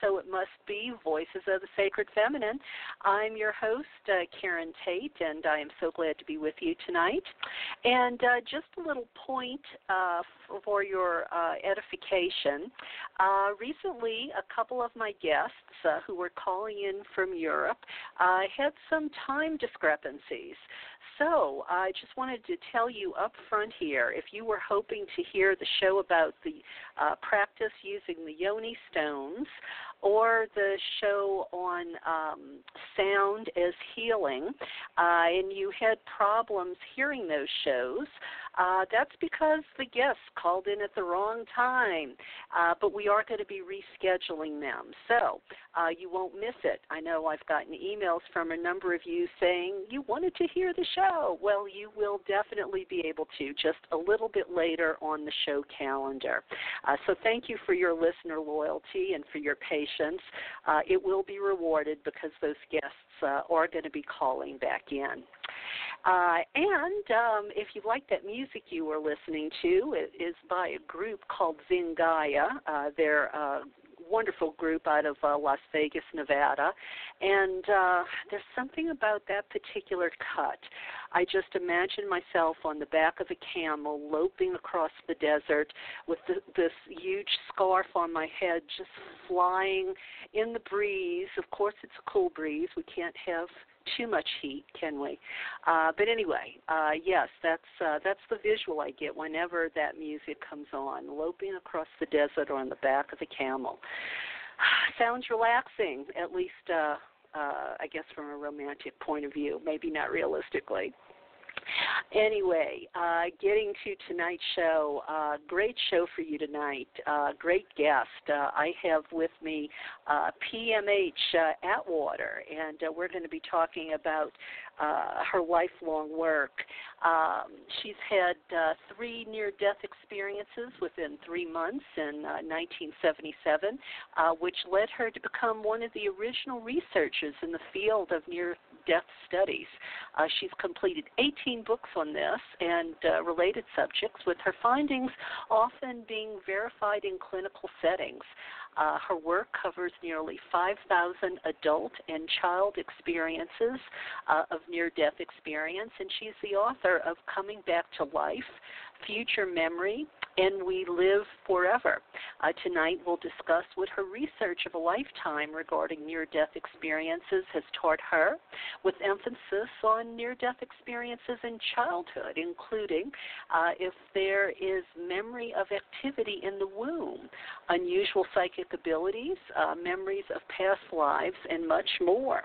so it must be Voices of the Sacred Feminine. I'm your host, uh, Karen Tate, and I am so glad to be with you tonight. And uh, just a little point uh, for your uh, edification. Uh, recently, a couple of my guests who were calling in from Europe had some time discrepancies. So I just wanted to tell you up front here if you were hoping to hear the show about the uh, practice using the yoni stones or the show on um, sound as healing, uh, and you had problems hearing those shows, uh, that's because the guests called in at the wrong time. Uh, but we are going to be rescheduling them, so uh, you won't miss it. I know I've gotten emails from a number of you saying you wanted to hear the show. Well, you will definitely be able to just a little bit later on the show calendar. Uh, so thank you for your listener loyalty and for your patience. Uh, it will be rewarded because those guests uh, are going to be calling back in. Uh, and um, if you like that music you were listening to, it is by a group called Zingaya. Uh, they're a wonderful group out of uh, Las Vegas, Nevada. And uh, there's something about that particular cut. I just imagine myself on the back of a camel loping across the desert with the, this huge scarf on my head just flying in the breeze. Of course, it's a cool breeze. We can't have too much heat, can we? Uh, but anyway, uh, yes, that's uh, that's the visual I get whenever that music comes on, loping across the desert or on the back of a camel. Sounds relaxing, at least uh, uh, I guess from a romantic point of view, maybe not realistically. Anyway, uh, getting to tonight's show, uh, great show for you tonight. Uh, great guest. Uh, I have with me uh, PMH uh, Atwater, and we're going to be talking about her lifelong work. Um, she's had three near death experiences within three months in 1977, which led her to become one of the original researchers in the field of near death studies. Uh, she's completed 18 books on this and uh, related subjects, with her findings often being verified in clinical settings. Uh, her work covers nearly 5,000 adult and child experiences uh, of near death experience, and she's the author of Coming Back to Life Future Memory and we live forever. Uh, tonight we'll discuss what her research of a lifetime regarding near death experiences has taught her, with emphasis on near death experiences in childhood, including uh, if there is memory of activity in the womb, unusual psychic abilities, uh, memories of past lives, and much more.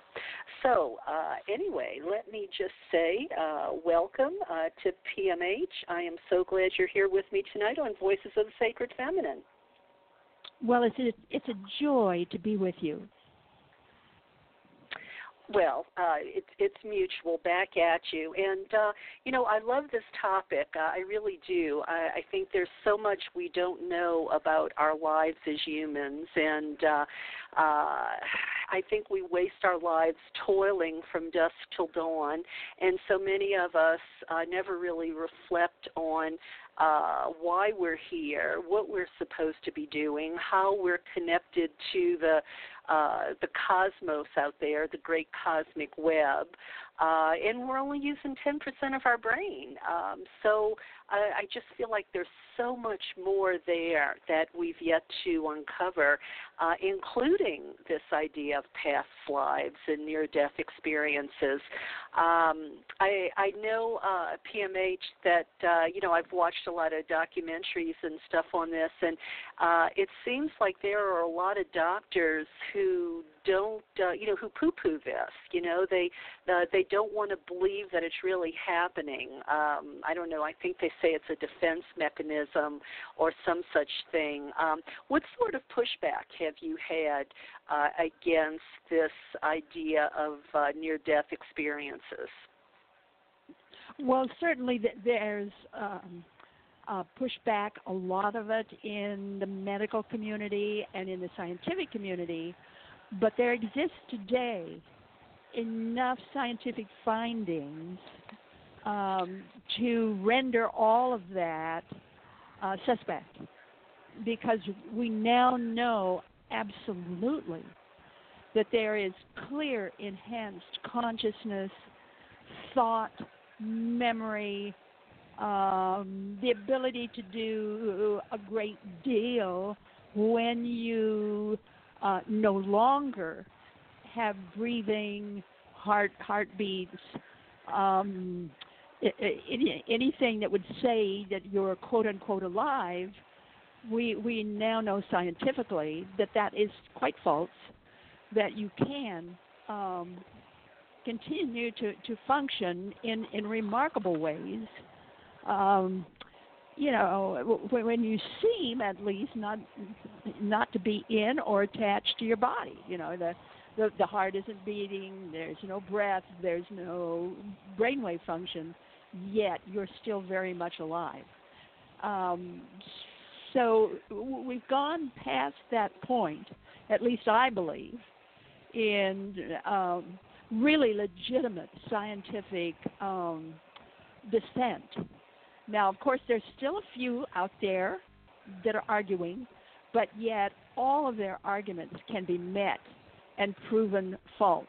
So, uh, anyway, let me just say uh, welcome uh, to PMH. I am so glad you're here with me tonight on Voices of the Sacred Feminine. Well, it's a, it's a joy to be with you. Well, uh, it's it's mutual. Back at you, and uh, you know I love this topic. Uh, I really do. I, I think there's so much we don't know about our lives as humans, and uh, uh, I think we waste our lives toiling from dusk till dawn, and so many of us uh, never really reflect on uh, why we're here, what we're supposed to be doing, how we're connected to the uh, the cosmos out there, the great cosmic web, uh, and we're only using 10% of our brain. Um, so I, I just feel like there's so much more there that we've yet to uncover, uh, including this idea of past lives and near-death experiences. Um, I, I know uh, PMH that uh, you know I've watched a lot of documentaries and stuff on this, and uh, it seems like there are a lot of doctors who don't uh, you know who poo poo this you know? They uh, they don't want to believe that it's really happening. Um i don't know i think they say it's a defense mechanism or some such thing. Um what sort of pushback have you had uh, against this idea of uh, near death experiences? Well certainly there's um uh, pushback a lot of it in the medical community and in the scientific community but there exists today enough scientific findings um, to render all of that uh, suspect. Because we now know absolutely that there is clear enhanced consciousness, thought, memory, um, the ability to do a great deal when you uh, no longer have breathing, heart heartbeats, um, anything that would say that you're quote unquote alive. We we now know scientifically that that is quite false. That you can um, continue to, to function in, in remarkable ways um, you know, when you seem at least not not to be in or attached to your body. You know, the the, the heart isn't beating. There's no breath. There's no brainwave function. Yet you're still very much alive. Um, so we've gone past that point, at least I believe, in um, really legitimate scientific um, dissent now, of course, there's still a few out there that are arguing, but yet all of their arguments can be met and proven false.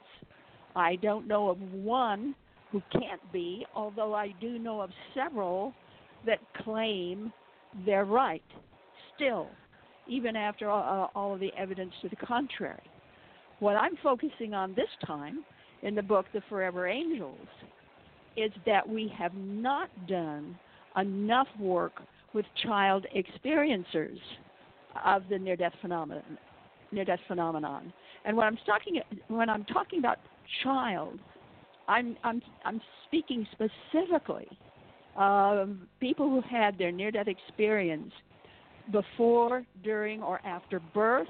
I don't know of one who can't be, although I do know of several that claim they're right still, even after all, uh, all of the evidence to the contrary. What I'm focusing on this time in the book, The Forever Angels, is that we have not done enough work with child experiencers of the near-death phenomenon. Near-death phenomenon. And when I'm talking when I'm talking about child, I'm I'm I'm speaking specifically of people who had their near-death experience before, during, or after birth,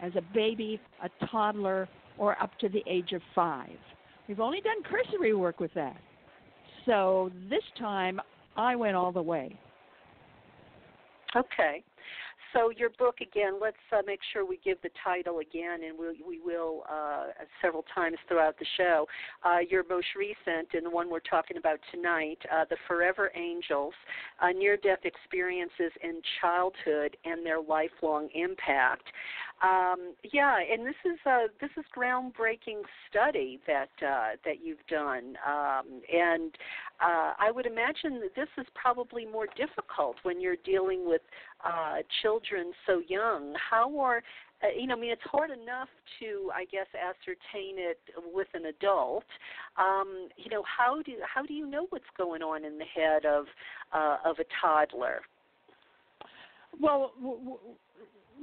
as a baby, a toddler, or up to the age of five. We've only done cursory work with that. So this time I went all the way. Okay. So your book again. Let's uh, make sure we give the title again, and we'll, we will uh, several times throughout the show. Uh, your most recent, and the one we're talking about tonight, uh, "The Forever Angels: uh, Near-Death Experiences in Childhood and Their Lifelong Impact." Um, yeah, and this is a this is groundbreaking study that uh, that you've done, um, and uh, I would imagine that this is probably more difficult when you're dealing with uh, children so young. How are uh, you know, I mean, it's hard enough to, I guess, ascertain it with an adult. Um, you know, how do how do you know what's going on in the head of uh, of a toddler? Well, w- w-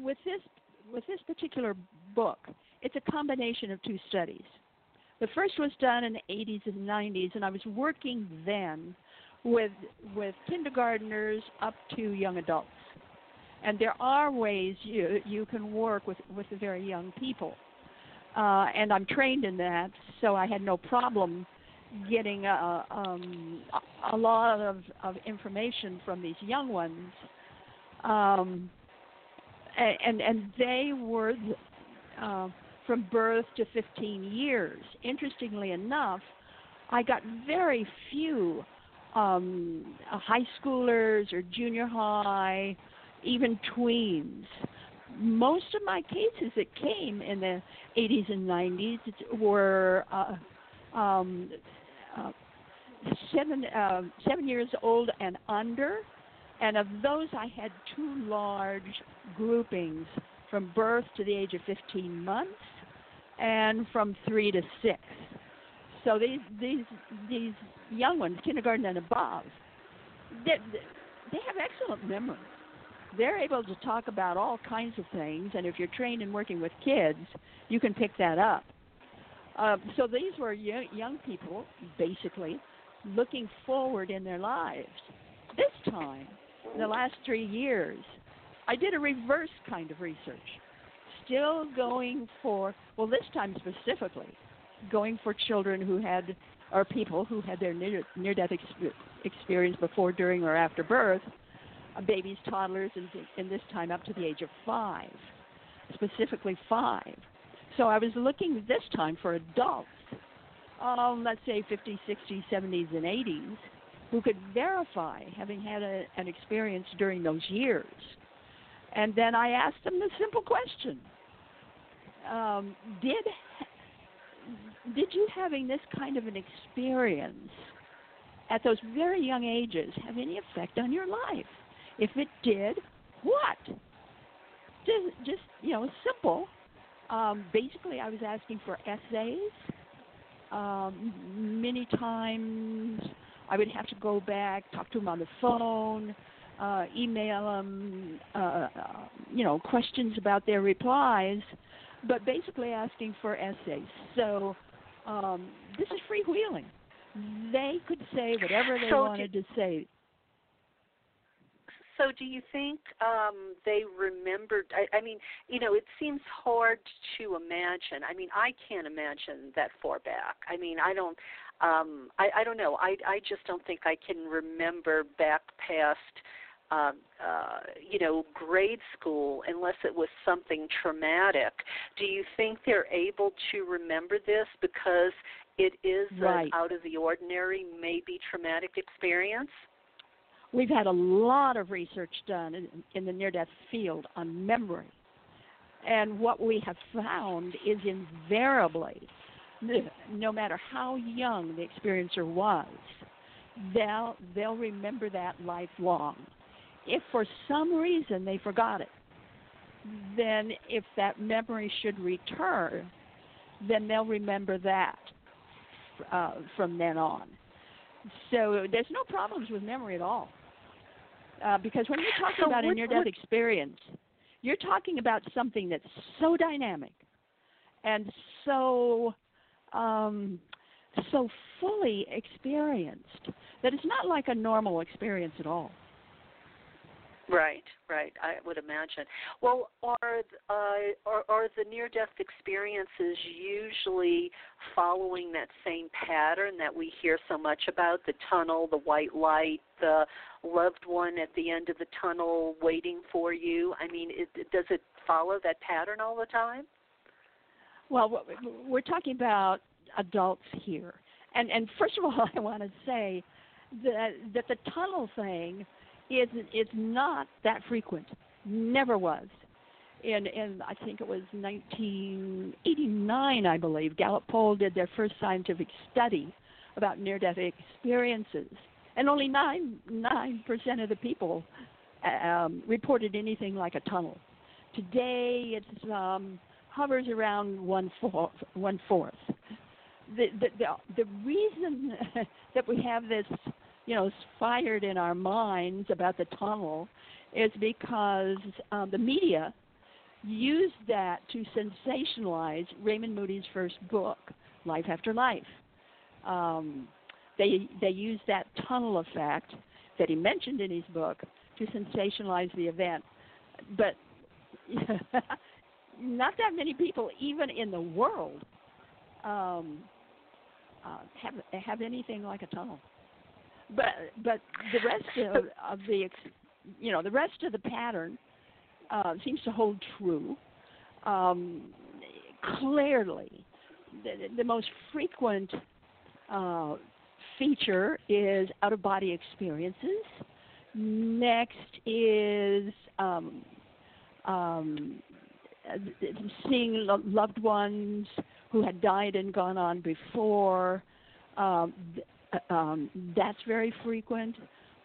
with this with this particular book, it's a combination of two studies. The first was done in the 80s and 90s, and I was working then with with kindergarteners up to young adults. And there are ways you you can work with with the very young people, uh, and I'm trained in that, so I had no problem getting a, um, a lot of, of information from these young ones. Um, and and they were uh, from birth to 15 years. Interestingly enough, I got very few um, high schoolers or junior high, even tweens. Most of my cases that came in the 80s and 90s were uh, um, uh, seven uh, seven years old and under and of those, I had two large groupings from birth to the age of 15 months and from three to six. So these these these young ones, kindergarten and above, they, they have excellent memory. They're able to talk about all kinds of things, and if you're trained in working with kids, you can pick that up. Uh, so these were young, young people, basically, looking forward in their lives. This time, the last three years, I did a reverse kind of research. Still going for, well, this time specifically, going for children who had, or people who had their near, near death ex- experience before, during, or after birth, uh, babies, toddlers, and, and this time up to the age of five, specifically five. So I was looking this time for adults, um, let's say 50s, 60s, 70s, and 80s who could verify having had a, an experience during those years. And then I asked them the simple question um, Did did you having this kind of an experience at those very young ages have any effect on your life? If it did, what? Just, just you know, simple. Um, basically, I was asking for essays. Um, many times, I would have to go back, talk to them on the phone, uh, email them, uh, uh, you know, questions about their replies, but basically asking for essays. So um, this is freewheeling. They could say whatever they so wanted do, to say. So, do you think um, they remembered? I, I mean, you know, it seems hard to imagine. I mean, I can't imagine that far back. I mean, I don't. Um, I, I don't know. I, I just don't think I can remember back past uh, uh, you know, grade school unless it was something traumatic. Do you think they're able to remember this because it is right. an out of the ordinary, maybe traumatic experience? We've had a lot of research done in, in the near death field on memory. And what we have found is invariably, no matter how young the experiencer was, they'll, they'll remember that lifelong if for some reason they forgot it, then if that memory should return, then they'll remember that uh, from then on. So there's no problems with memory at all. Uh, because when you're talking so about what, a near death experience, you're talking about something that's so dynamic and so um, so fully experienced that it's not like a normal experience at all. Right, right. I would imagine. Well, are uh, are, are the near-death experiences usually following that same pattern that we hear so much about? The tunnel, the white light, the loved one at the end of the tunnel waiting for you. I mean, it, does it follow that pattern all the time? Well, we're talking about adults here, and and first of all, I want to say that that the tunnel thing is is not that frequent. Never was. And and I think it was 1989, I believe. Gallup poll did their first scientific study about near-death experiences, and only nine nine percent of the people um, reported anything like a tunnel. Today, it's um, hovers around one fourth. One fourth. The, the the the reason that we have this you know, fired in our minds about the tunnel is because um, the media used that to sensationalize Raymond Moody's first book, Life After Life. Um, they they used that tunnel effect that he mentioned in his book to sensationalize the event, but not that many people, even in the world, um, uh, have have anything like a tunnel but but the rest of, of the you know the rest of the pattern uh, seems to hold true. Um, clearly, the, the most frequent uh, feature is out of body experiences. Next is um, um, seeing lo- loved ones who had died and gone on before. Um, uh, um, that's very frequent.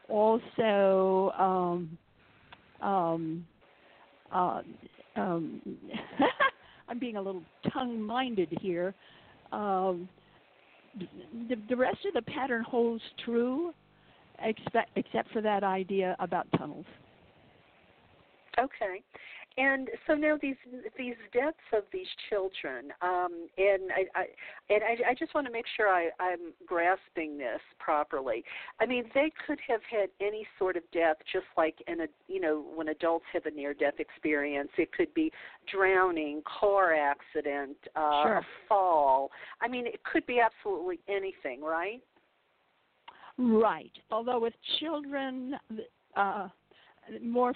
Also, um, um, uh, um, I'm being a little tongue-minded here. Um, the, the rest of the pattern holds true, except, except for that idea about tunnels. Okay, and so now these these deaths of these children, um, and I, I and I, I just want to make sure I, I'm grasping this properly. I mean, they could have had any sort of death, just like in a you know when adults have a near death experience. It could be drowning, car accident, uh, sure. a fall. I mean, it could be absolutely anything, right? Right. Although with children. Uh, more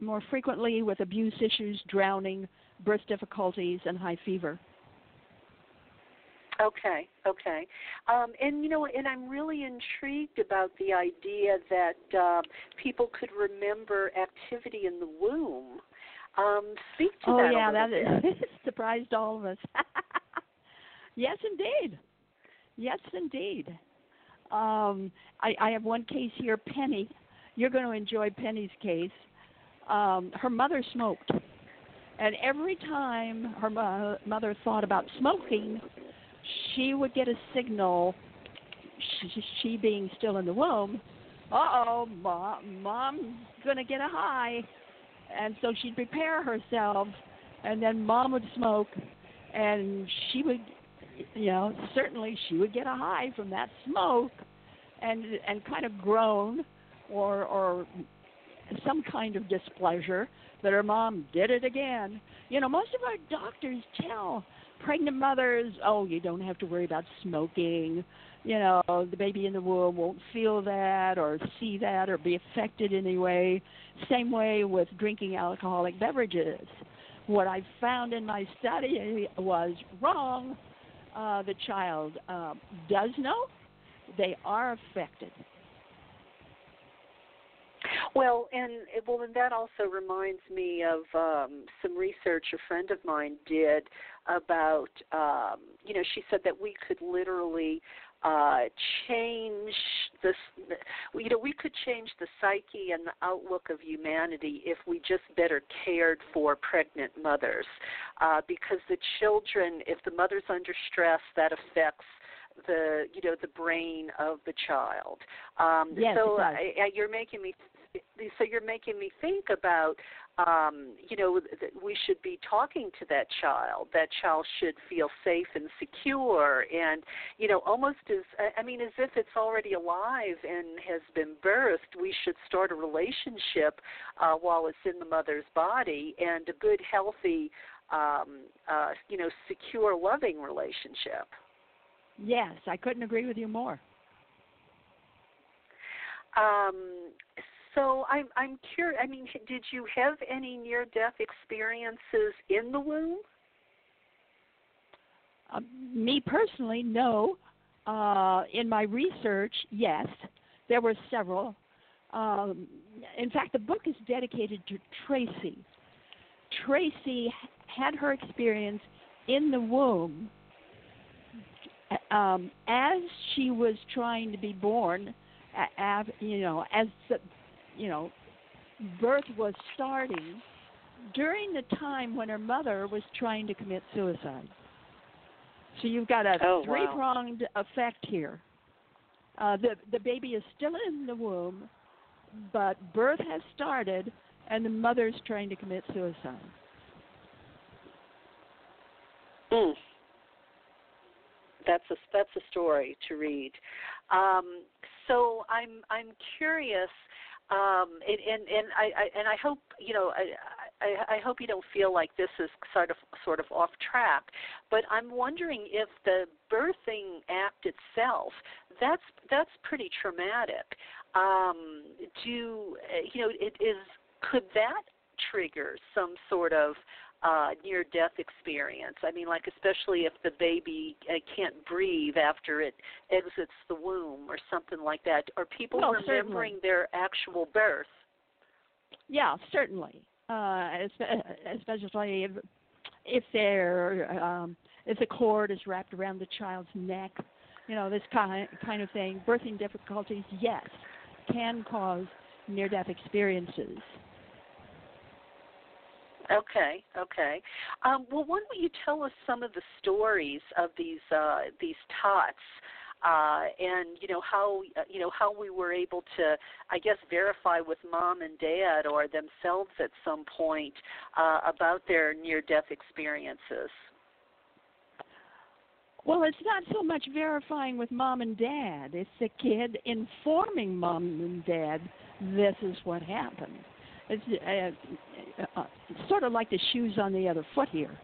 more frequently with abuse issues, drowning, birth difficulties, and high fever. Okay, okay. Um, and you know, and I'm really intrigued about the idea that um, people could remember activity in the womb. Um, speak to oh, that. Oh yeah, that is, surprised all of us. yes, indeed. Yes, indeed. Um, I, I have one case here, Penny. You're going to enjoy Penny's case. Um, her mother smoked, and every time her mo- mother thought about smoking, she would get a signal, she, she being still in the womb, uh oh, mom, mom's going to get a high. And so she'd prepare herself, and then mom would smoke, and she would, you know, certainly she would get a high from that smoke and and kind of groan or or some kind of displeasure that her mom did it again. You know, most of our doctors tell pregnant mothers, oh, you don't have to worry about smoking. You know, the baby in the womb won't feel that or see that or be affected in any way. Same way with drinking alcoholic beverages. What I found in my study was wrong. Uh, the child uh, does know they are affected. Well, and well, and that also reminds me of um, some research a friend of mine did about. Um, you know, she said that we could literally uh, change this. You know, we could change the psyche and the outlook of humanity if we just better cared for pregnant mothers, uh, because the children, if the mother's under stress, that affects the you know the brain of the child. Um, yes, so I, I, you're making me so you're making me think about um, you know that we should be talking to that child. That child should feel safe and secure, and you know almost as I mean as if it's already alive and has been birthed. We should start a relationship uh, while it's in the mother's body, and a good, healthy, um, uh, you know, secure, loving relationship. Yes, I couldn't agree with you more. Um, so I'm I'm curious. I mean, did you have any near-death experiences in the womb? Uh, me personally, no. Uh, in my research, yes, there were several. Um, in fact, the book is dedicated to Tracy. Tracy had her experience in the womb um, as she was trying to be born, uh, you know, as you know, birth was starting, during the time when her mother was trying to commit suicide. So you've got a oh, three-pronged wow. effect here. Uh, the the baby is still in the womb, but birth has started, and the mother's trying to commit suicide. Mm that's a that's a story to read. Um, so I'm I'm curious, um, and, and and I, I and I hope you know I, I I hope you don't feel like this is sort of sort of off track, but I'm wondering if the birthing act itself that's that's pretty traumatic. Um, do you know it is could that trigger some sort of uh, near death experience. I mean, like especially if the baby uh, can't breathe after it exits the womb or something like that. Are people well, remembering certainly. their actual birth? Yeah, certainly. Uh, especially if if there um, if the cord is wrapped around the child's neck, you know this kind kind of thing. Birthing difficulties, yes, can cause near death experiences. Okay, okay. Um, well, why don't you tell us some of the stories of these uh, these tots, uh, and you know how uh, you know how we were able to, I guess, verify with mom and dad or themselves at some point uh, about their near-death experiences. Well, it's not so much verifying with mom and dad; it's the kid informing mom and dad this is what happened it's uh, uh, sort of like the shoes on the other foot here,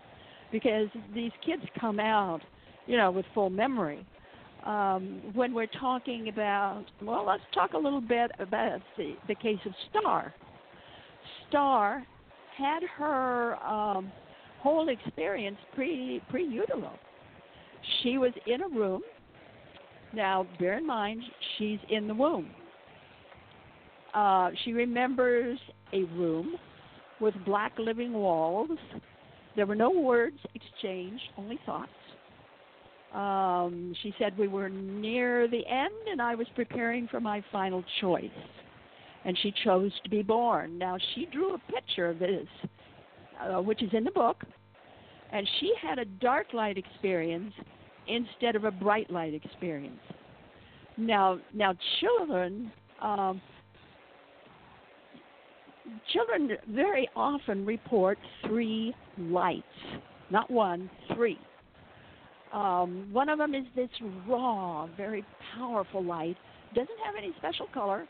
because these kids come out, you know, with full memory. Um, when we're talking about, well, let's talk a little bit about the, the case of Star. Star had her um, whole experience pre pre utero, she was in a room. Now, bear in mind, she's in the womb. Uh, she remembers a room with black living walls. There were no words exchanged, only thoughts. Um, she said we were near the end and I was preparing for my final choice. And she chose to be born. Now, she drew a picture of this, uh, which is in the book. And she had a dark light experience instead of a bright light experience. Now, now children um, children very often report three lights, not one, three. Um, one of them is this raw, very powerful light. Doesn't have any special color.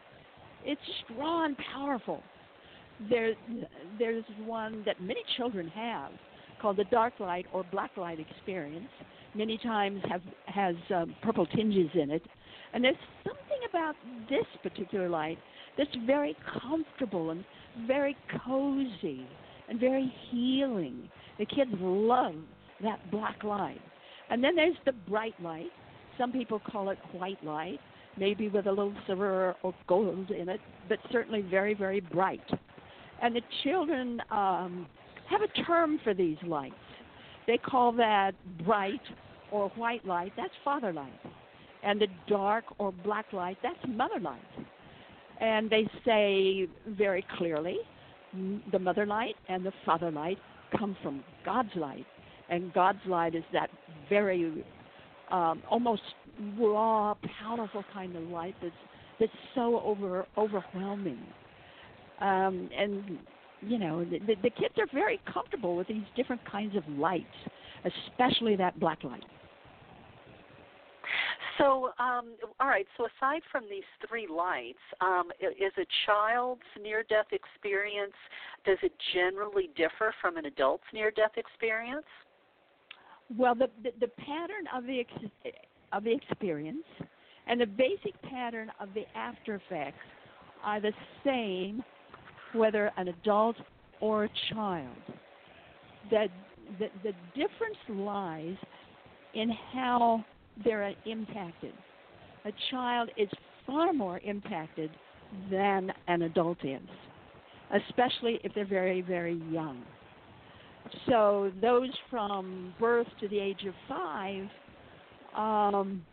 It's just raw and powerful. There, there's one that many children have called the dark light or black light experience. Many times have has um, purple tinges in it, and there's something about this particular light that's very comfortable and very cozy and very healing. The kids love that black light. And then there's the bright light. Some people call it white light, maybe with a little silver or gold in it, but certainly very, very bright. And the children um, have a term for these lights. They call that bright or white light, that's father light. And the dark or black light, that's mother light. And they say very clearly the mother light and the father light come from God's light. And God's light is that very um, almost raw, powerful kind of light that's that's so over overwhelming. Um, and you know, the, the kids are very comfortable with these different kinds of lights, especially that black light. So, um, all right. So, aside from these three lights, um, is a child's near-death experience does it generally differ from an adult's near-death experience? Well, the, the the, pattern of the ex- of the experience and the basic pattern of the after effects are the same, whether an adult or a child. The the, the difference lies in how they're impacted. A child is far more impacted than an adult is, especially if they're very, very young. So those from birth to the age of five, um,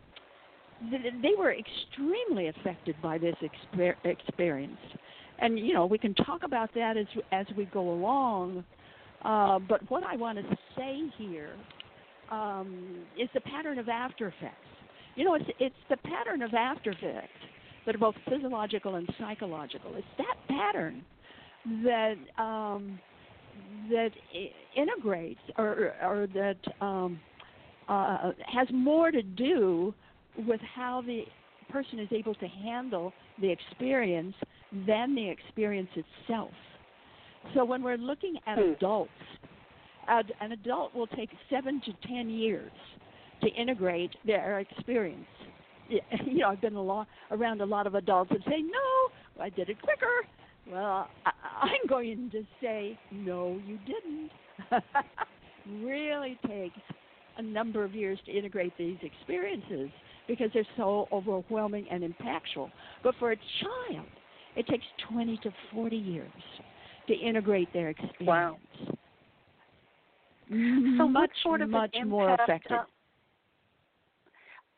they were extremely affected by this exper- experience. And you know we can talk about that as as we go along. Uh, but what I want to say here um, is the pattern of after effects. You know, it's it's the pattern of after effects that are both physiological and psychological. It's that pattern that um, that integrates or or that um, uh, has more to do with how the person is able to handle the experience than the experience itself. So when we're looking at hmm. adults an adult will take seven to ten years to integrate their experience. You know, I've been along, around a lot of adults that say, "No, I did it quicker." Well, I, I'm going to say, "No, you didn't." really takes a number of years to integrate these experiences because they're so overwhelming and impactful. But for a child, it takes 20 to 40 years to integrate their experience. Wow. So much, sort of much more uh, effective.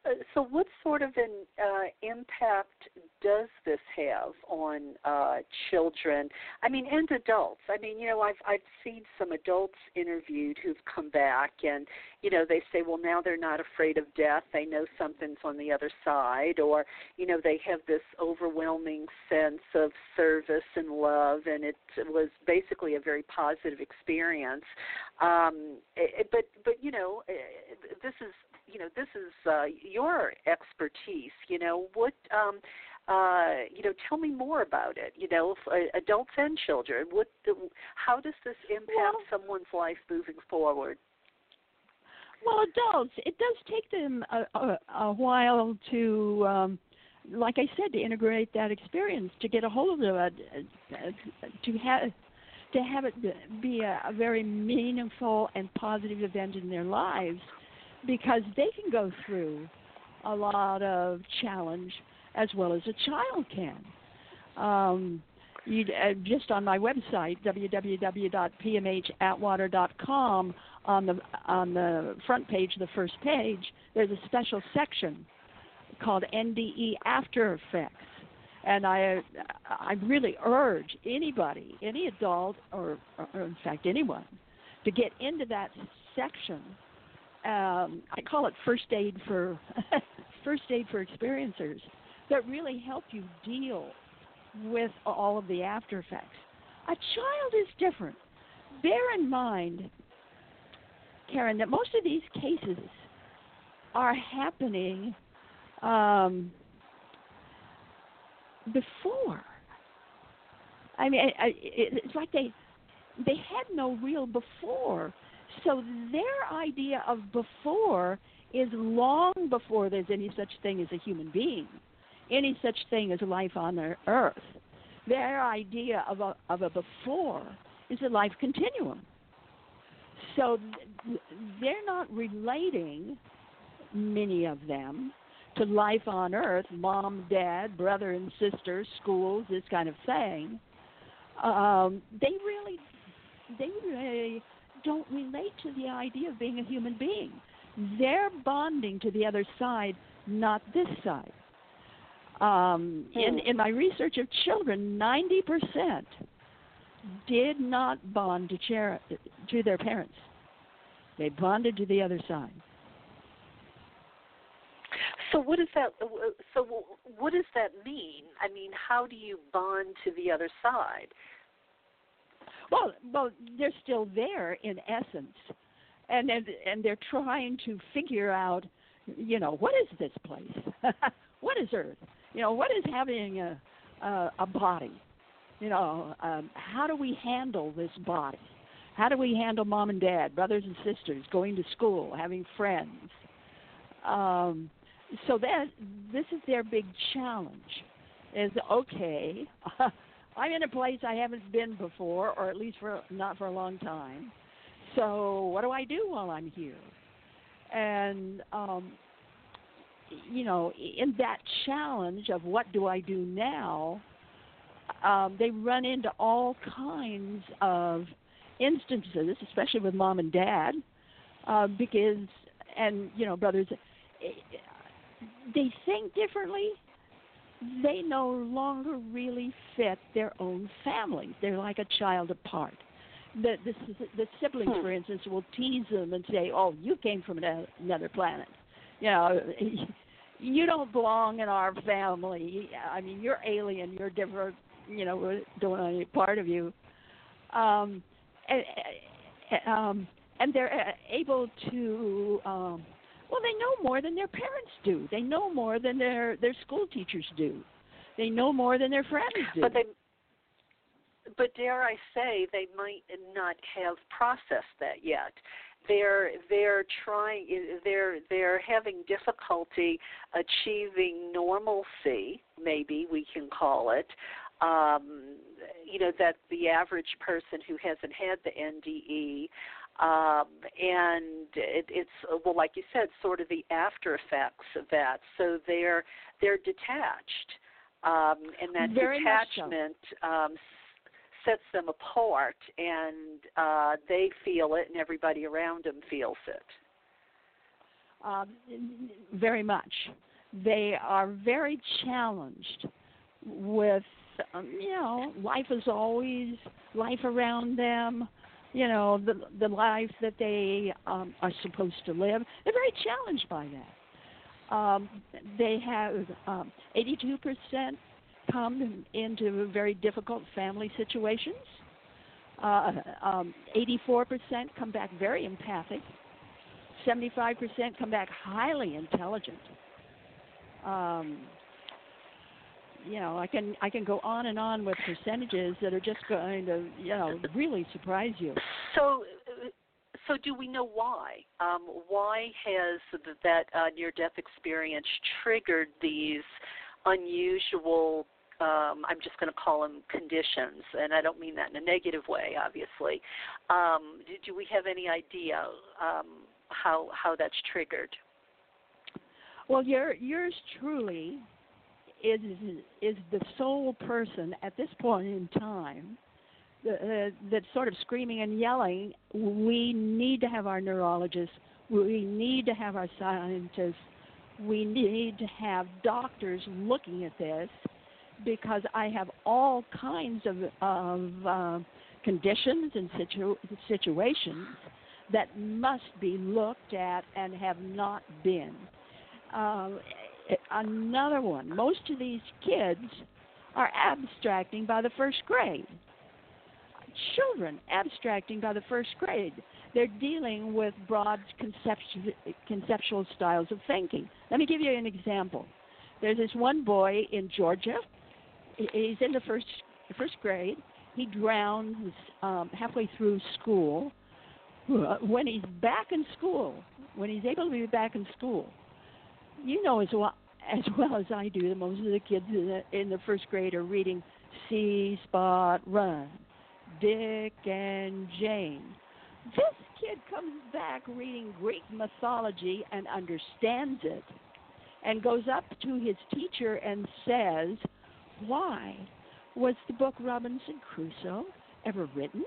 Uh, so, what sort of an uh, impact does this have on uh, children? I mean, and adults. I mean, you know, I've I've seen some adults interviewed who've come back, and you know, they say, well, now they're not afraid of death. They know something's on the other side, or you know, they have this overwhelming sense of service and love, and it was basically a very positive experience. Um, it, but but you know, this is you know this is uh, your expertise. You know what. Um, uh, you know, tell me more about it. You know, uh, adults and children. What? the, How does this impact well, someone's life moving forward? Well, adults, it does take them a, a, a while to, um, like I said, to integrate that experience, to get a hold of it, uh, to have to have it be a, a very meaningful and positive event in their lives because they can go through a lot of challenge as well as a child can. Um, uh, just on my website www.pmhatwater.com on the on the front page, the first page, there's a special section called NDE After Effects, and I I really urge anybody, any adult, or, or in fact anyone, to get into that section. Um, I call it first aid for first aid for experiencers that really help you deal with all of the after effects. A child is different. Bear in mind, Karen, that most of these cases are happening um, before. I mean, I, I, it's like they they had no real before, so their idea of before is long before there's any such thing as a human being any such thing as life on earth. Their idea of a, of a before is a life continuum. So they're not relating, many of them, to life on earth, mom, dad, brother and sister, schools, this kind of thing. Um, they really, they really don't relate to the idea of being a human being. They're bonding to the other side, not this side. Um, in, in my research of children, 90% did not bond to, to their parents. They bonded to the other side. So what does that? So what does that mean? I mean, how do you bond to the other side? Well, well, they're still there in essence, and and, and they're trying to figure out, you know, what is this place? what is Earth? you know, what is having a a, a body? You know, um, how do we handle this body? How do we handle mom and dad, brothers and sisters, going to school, having friends? Um, so that this is their big challenge. Is okay. I'm in a place I haven't been before, or at least for not for a long time. So what do I do while I'm here? And um, you know, in that challenge of what do I do now, um, they run into all kinds of instances, especially with mom and dad, uh, because, and, you know, brothers, they think differently. They no longer really fit their own families. They're like a child apart. The, the, the siblings, hmm. for instance, will tease them and say, "Oh, you came from another planet." You know, you don't belong in our family. I mean, you're alien. You're different. You know, we don't want any part of you. Um, and, um, and they're able to. Um, well, they know more than their parents do. They know more than their their school teachers do. They know more than their friends do. But they but dare I say, they might not have processed that yet they're they're trying they're they're having difficulty achieving normalcy maybe we can call it um you know that the average person who hasn't had the NDE um and it, it's well like you said sort of the after effects of that so they're they're detached um and that Very detachment so. um sets them apart, and uh, they feel it, and everybody around them feels it. Um, very much. They are very challenged with, um, you know, life is always life around them. You know, the the life that they um, are supposed to live. They're very challenged by that. Um, they have um, 82% come into very difficult family situations. Uh, um, 84% come back very empathic. 75% come back highly intelligent. Um, you know, I can I can go on and on with percentages that are just going to you know really surprise you. So, so do we know why? Um, why has that uh, near-death experience triggered these unusual um, I'm just going to call them conditions, and I don't mean that in a negative way, obviously. Um, do, do we have any idea um, how how that's triggered. Well, your, yours truly is is the sole person at this point in time uh, that's sort of screaming and yelling. We need to have our neurologists. We need to have our scientists. We need to have doctors looking at this because I have all kinds of, of uh, conditions and situ- situations that must be looked at and have not been. Uh, another one, most of these kids are abstracting by the first grade. Children abstracting by the first grade. They're dealing with broad conceptual, styles of thinking. Let me give you an example. There's this one boy in Georgia. He's in the first first grade. He drowns um, halfway through school. When he's back in school, when he's able to be back in school, you know as well as well as I do that most of the kids in the, in the first grade are reading See Spot Run, Dick and Jane. This kid comes back reading Greek mythology and understands it, and goes up to his teacher and says, "Why was the book Robinson Crusoe ever written?"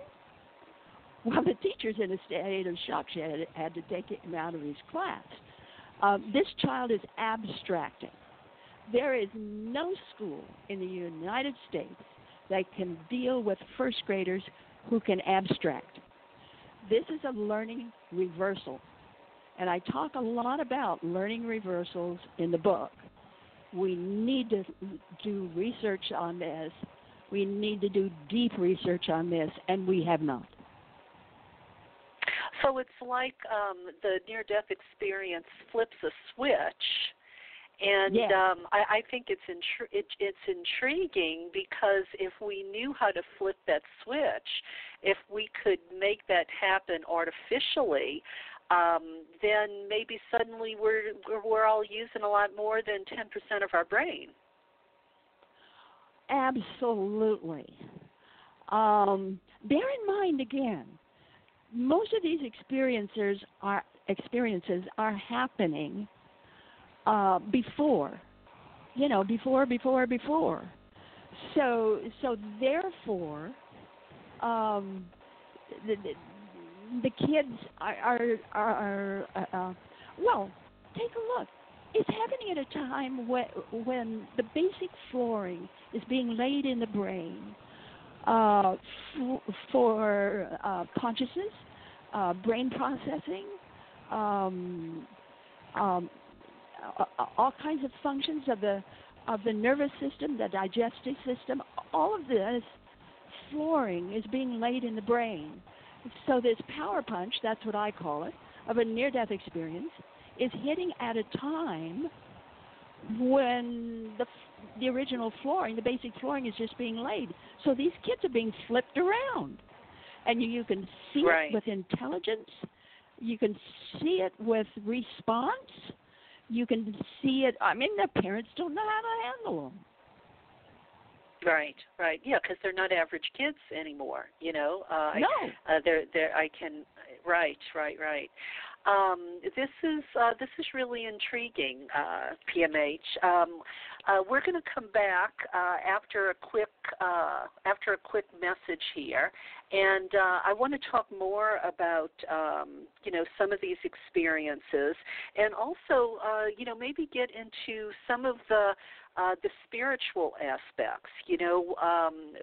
Well, the teacher's in a state of shock. She had, had to take him out of his class. Um, this child is abstracting. There is no school in the United States that can deal with first graders who can abstract. This is a learning reversal. And I talk a lot about learning reversals in the book. We need to do research on this. We need to do deep research on this, and we have not. So it's like um, the near-death experience flips a switch, and yes. um, I, I think it's intri- it, it's intriguing because if we knew how to flip that switch, if we could make that happen artificially, um, then maybe suddenly we're we're all using a lot more than ten percent of our brain. Absolutely. Um, bear in mind again most of these experiences are experiences are happening uh, before, you know, before, before, before. So, so therefore, um, the, the, the kids are are, are uh, uh, well. Take a look. It's happening at a time when when the basic flooring is being laid in the brain uh, f- for uh, consciousness, uh, brain processing, um, um, all kinds of functions of the of the nervous system, the digestive system. All of this flooring is being laid in the brain. So this power punch, that's what I call it, of a near-death experience, is hitting at a time when the the original flooring, the basic flooring, is just being laid. So these kids are being flipped around, and you, you can see right. it with intelligence. You can see it with response. You can see it. I mean, their parents don't know how to handle them. Right, right, yeah, because they're not average kids anymore. You know, uh, no, I, uh, they're they're. I can. Right, right, right. Um, this is uh, this is really intriguing, uh, PMH. Um, uh, we're going to come back uh, after a quick uh, after a quick message here, and uh, I want to talk more about um, you know some of these experiences, and also you know maybe get into some of the uh, the spiritual aspects. You know, um,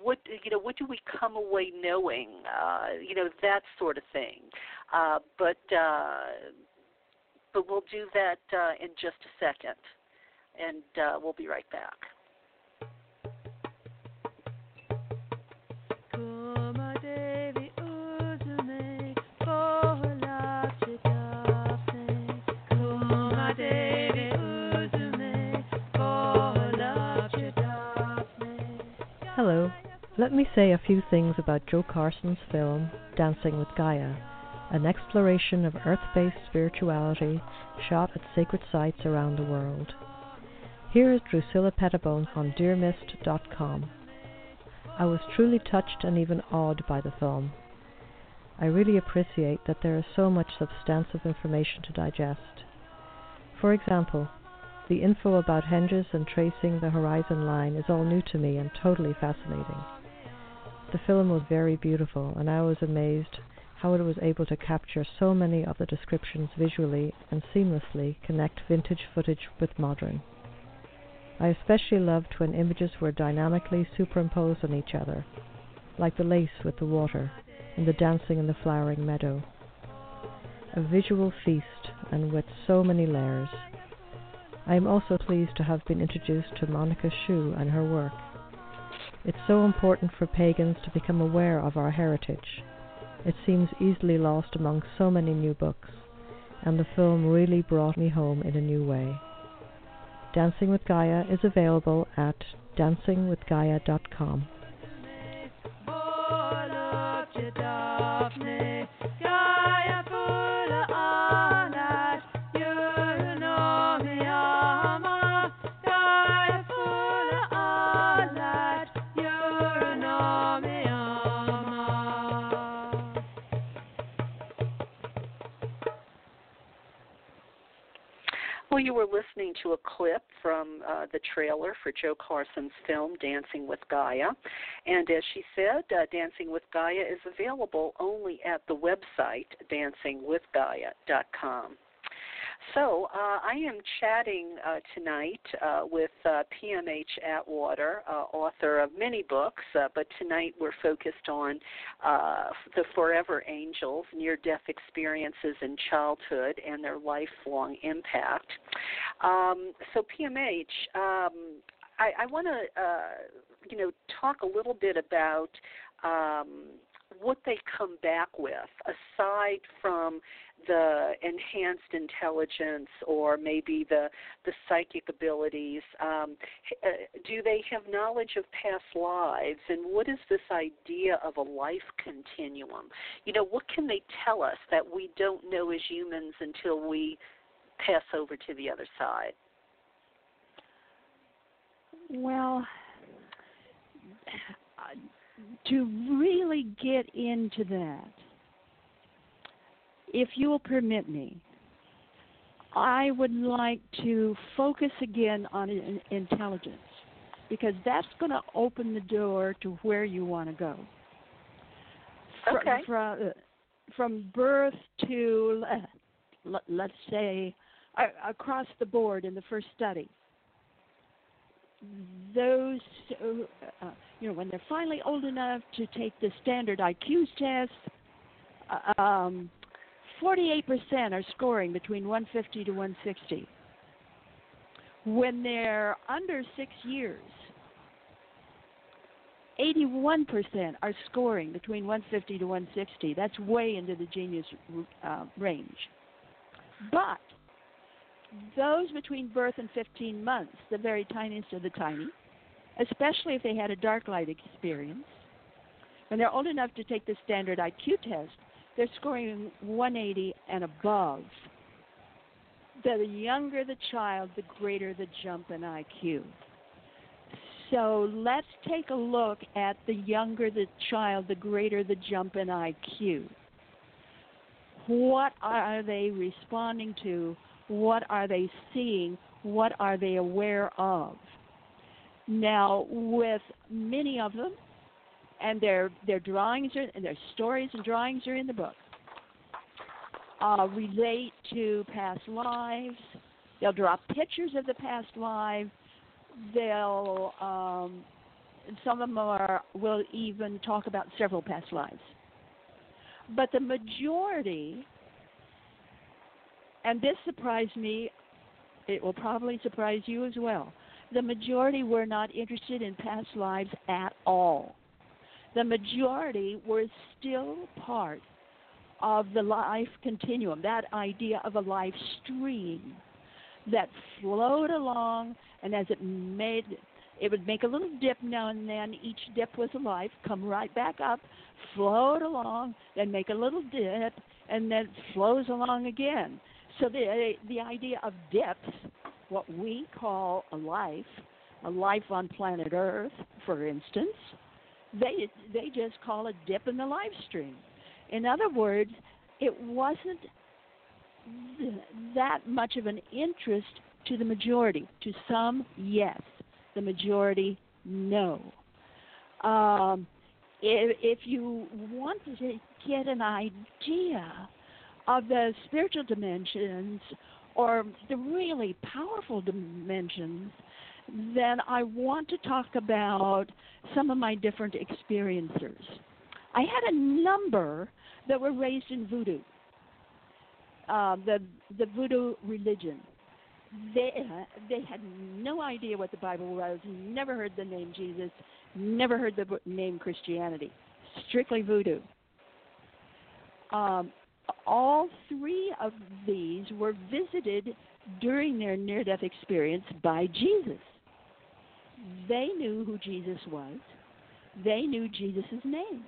what you know, what do we come away knowing? Uh, you know, that sort of thing. Uh, but uh, but we'll do that uh, in just a second, and uh, we'll be right back. Hello. Let me say a few things about Joe Carson's film, Dancing with Gaia, an exploration of earth based spirituality shot at sacred sites around the world. Here is Drusilla Pettibone on DearMist.com. I was truly touched and even awed by the film. I really appreciate that there is so much substantive information to digest. For example, the info about henges and tracing the horizon line is all new to me and totally fascinating. The film was very beautiful, and I was amazed how it was able to capture so many of the descriptions visually and seamlessly connect vintage footage with modern. I especially loved when images were dynamically superimposed on each other, like the lace with the water and the dancing in the flowering meadow. A visual feast and with so many layers. I am also pleased to have been introduced to Monica Sjöö and her work. It's so important for pagans to become aware of our heritage. It seems easily lost among so many new books, and the film really brought me home in a new way. Dancing with Gaia is available at dancingwithgaia.com. listening to a clip from uh, the trailer for Joe Carson's film Dancing with Gaia. And as she said, uh, Dancing with Gaia is available only at the website dancingwithgaia.com. So uh, I am chatting uh, tonight uh, with uh, PMH Atwater, uh, author of many books, uh, but tonight we're focused on the Forever Angels, near-death experiences in childhood and their lifelong impact. Um, so PMH, um, I, I want to, you know, talk a little bit about. Um, what they come back with aside from the enhanced intelligence or maybe the the psychic abilities um, uh, do they have knowledge of past lives? And what is this idea of a life continuum? You know what can they tell us that we don't know as humans until we pass over to the other side? Well to really get into that if you will permit me, I would like to focus again on intelligence because that's going to open the door to where you want to go. Okay. From, uh, from birth to, let's say, across the board in the first study. Those, uh, uh, you know, when they're finally old enough to take the standard IQ test, uh, um, 48% are scoring between 150 to 160. When they're under six years, 81% are scoring between 150 to 160. That's way into the genius uh, range. But those between birth and 15 months, the very tiniest of the tiny, especially if they had a dark light experience, when they're old enough to take the standard IQ test, they're scoring 180 and above. The younger the child, the greater the jump in IQ. So let's take a look at the younger the child, the greater the jump in IQ. What are they responding to? What are they seeing? What are they aware of? Now, with many of them, and their their drawings are, and their stories and drawings are in the book. Uh, relate to past lives. They'll draw pictures of the past lives. They'll um, some of them are will even talk about several past lives. But the majority, and this surprised me, it will probably surprise you as well. The majority were not interested in past lives at all the majority were still part of the life continuum, that idea of a life stream that flowed along, and as it made, it would make a little dip now and then. Each dip was a life, come right back up, float along, then make a little dip, and then flows along again. So the the idea of dips, what we call a life, a life on planet Earth, for instance, they they just call a dip in the live stream. In other words, it wasn't that much of an interest to the majority. To some, yes. The majority, no. Um, if, if you want to get an idea of the spiritual dimensions or the really powerful dimensions, then I want to talk about some of my different experiences. I had a number that were raised in voodoo, uh, the the voodoo religion. They they had no idea what the Bible was, never heard the name Jesus, never heard the name Christianity, strictly voodoo. Um, all three of these were visited during their near death experience by Jesus. They knew who Jesus was, they knew Jesus' name.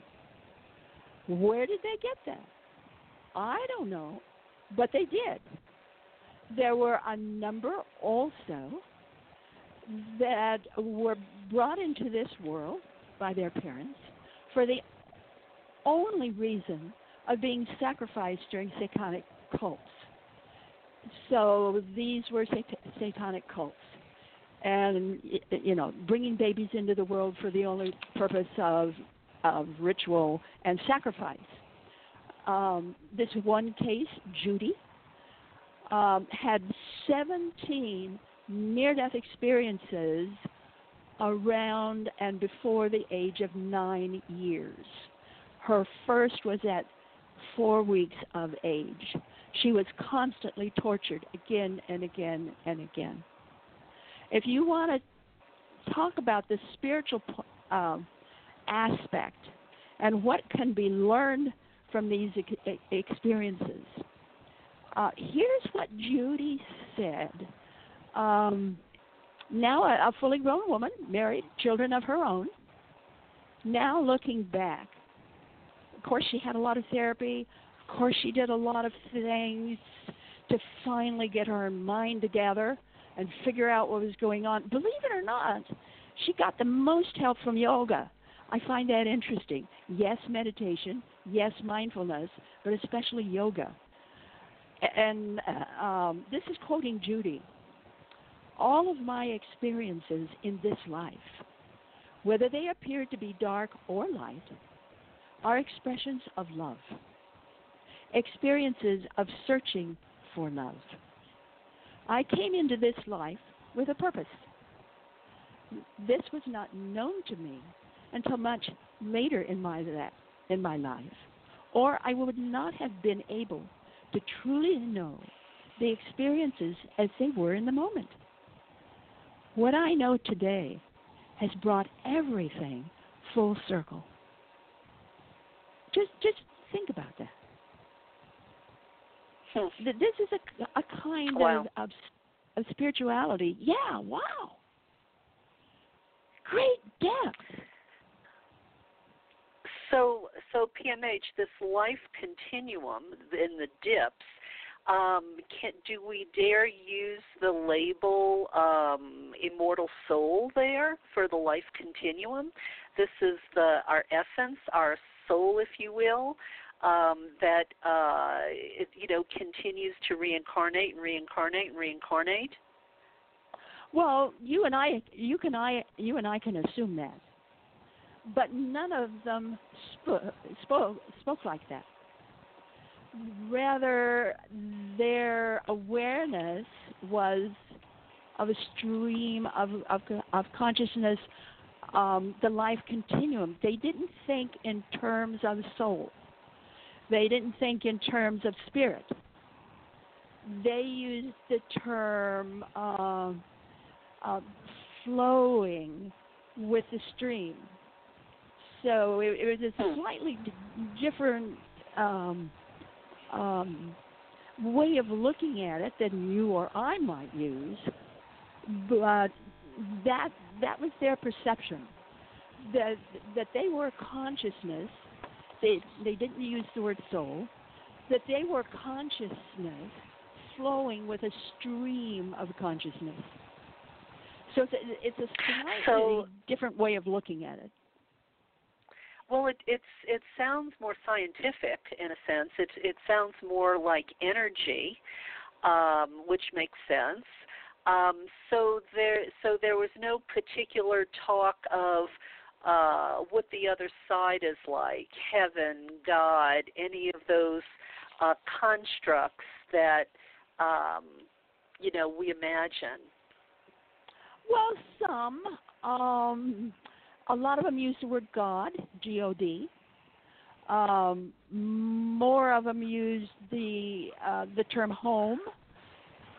Where did they get that? I don't know, but they did. There were a number also that were brought into this world by their parents for the only reason of being sacrificed during satanic cults. So these were sat- satanic cults. And, you know, bringing babies into the world for the only purpose of, of ritual and sacrifice. Um, this one case, Judy, um, had 17 near death experiences around and before the age of nine years. Her first was at four weeks of age. She was constantly tortured again and again and again. If you want to talk about the spiritual um, aspect and what can be learned from these experiences, uh, here's what Judy said. Um, now, a, a fully grown woman, married, children of her own. Now, looking back, of course, she had a lot of therapy. Of course, she did a lot of things to finally get her mind together and figure out what was going on. Believe it or not, she got the most help from yoga. I find that interesting. Yes, meditation. Yes, mindfulness, but especially yoga. And uh, um, this is quoting Judy. All of my experiences in this life, whether they appear to be dark or light, are expressions of love, experiences of searching for love. I came into this life with a purpose. This was not known to me until much later in my in my life, or I would not have been able to truly know the experiences as they were in the moment. What I know today has brought everything full circle. Just just think about that. Hmm. This is a, a kind wow. of, of of spirituality. Yeah, wow. Great depth. So, so PMH, this life continuum in the dips. Um, can, do we dare use the label um, immortal soul there for the life continuum? This is the our essence, our soul, if you will, um, that uh, it, you know continues to reincarnate and reincarnate and reincarnate. Well, you and I, you can I, you and I can assume that, but none of them spoke spoke, spoke like that. Rather, their awareness was of a stream of of, of consciousness um, the life continuum. They didn't think in terms of soul. They didn't think in terms of spirit. They used the term uh, uh, flowing with the stream. So it, it was a slightly d- different um, um, way of looking at it than you or I might use, but that that was their perception that that they were consciousness. They they didn't use the word soul. That they were consciousness flowing with a stream of consciousness. So it's a, it's a slightly So- different way of looking at it. well, it it's it sounds more scientific in a sense. It it sounds more like energy, um, which makes sense. Um, so there so there was no particular talk of uh, what the other side is like, heaven, God, any of those uh, constructs that um, you know we imagine. Well, some. Um, a lot of them use the word God, G-O-D. Um, more of them use the uh, the term home,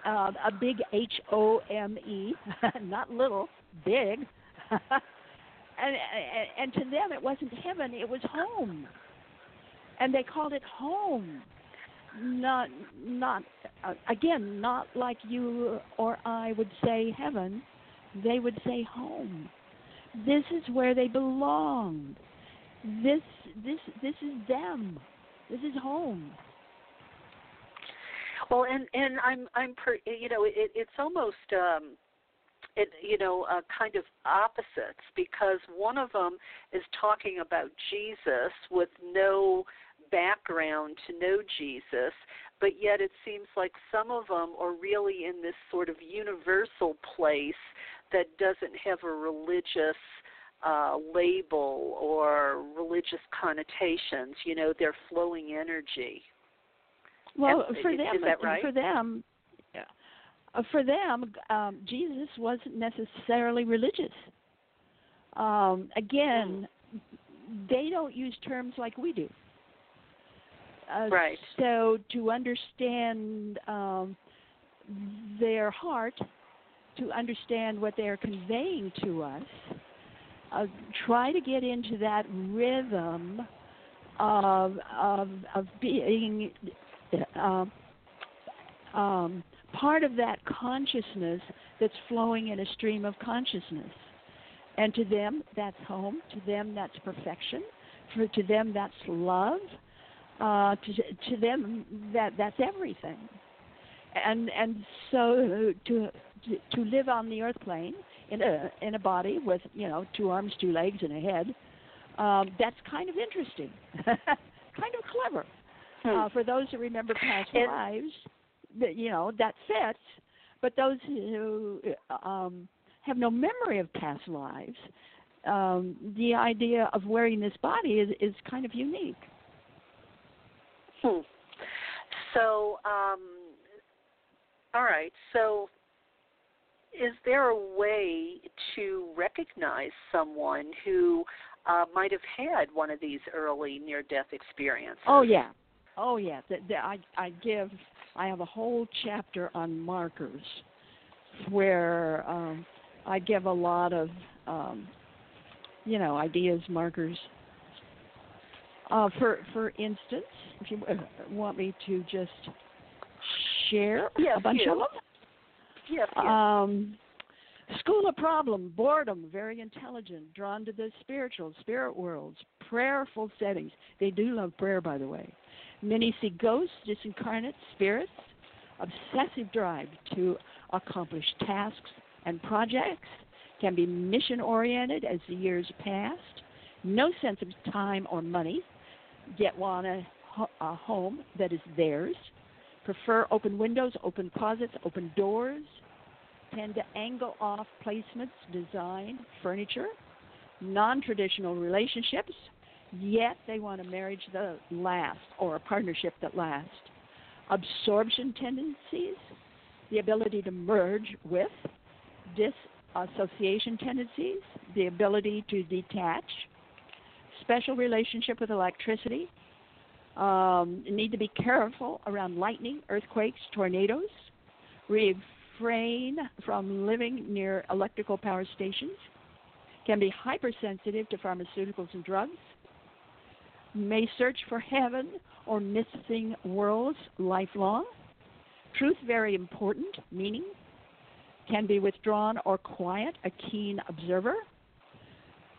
uh, a big H O M E, not little, big. and, and and to them it wasn't heaven, it was home, and they called it home. Not not uh, again, not like you or I would say heaven. They would say home. This is where they belong. This this this is them. This is home. Well, and and I'm I'm per, you know it, it's almost um, it you know uh, kind of opposites because one of them is talking about Jesus with no background to know Jesus, but yet it seems like some of them are really in this sort of universal place that doesn't have a religious uh, label or religious connotations. You know, they're flowing energy. Well, Am- for them, right? for them, for them, um, Jesus wasn't necessarily religious. Um, again, they don't use terms like we do. Uh, Right. So to understand um, their heart, to understand what they are conveying to us, uh, try to get into that rhythm of of of being uh, um, part of that consciousness that's flowing in a stream of consciousness. And to them, that's home. To them, that's perfection. For to them, that's love. Uh, to to them, that that's everything. And and so to to, live on the earth plane in a in a body with you know two arms, two legs, and a head, um, that's kind of interesting, kind of clever. Uh, for those who remember past lives, you know that fits. But those who um, have no memory of past lives, um, the idea of wearing this body is is kind of unique. Hmm. So, um, all right. So, is there a way to recognize someone who uh, might have had one of these early near-death experiences? Oh yeah, oh yeah. The, the, I I give I have a whole chapter on markers where um, I give a lot of um, you know ideas markers. Uh, for for instance, if you uh, want me to just share Yes, a bunch of them. Yes. yes. Um, school of problem, boredom, very intelligent, drawn to the spiritual, spirit worlds, prayerful settings. They do love prayer, by the way. Many see ghosts, disincarnate spirits, obsessive drive to accomplish tasks and projects, can be mission oriented as the years passed, no sense of time or money, yet want a, a home that is theirs, prefer open windows, open closets, open doors, tend to angle off placements, design, furniture, non traditional relationships, yet they want a marriage that lasts or a partnership that lasts. Absorption tendencies, the ability to merge with, disassociation tendencies, the ability to detach, special relationship with electricity, um, need to be careful around lightning, earthquakes, tornadoes, refrain from living near electrical power stations, can be hypersensitive to pharmaceuticals and drugs, may search for heaven or missing worlds lifelong. Truth very important, meaning can be withdrawn or quiet, a keen observer.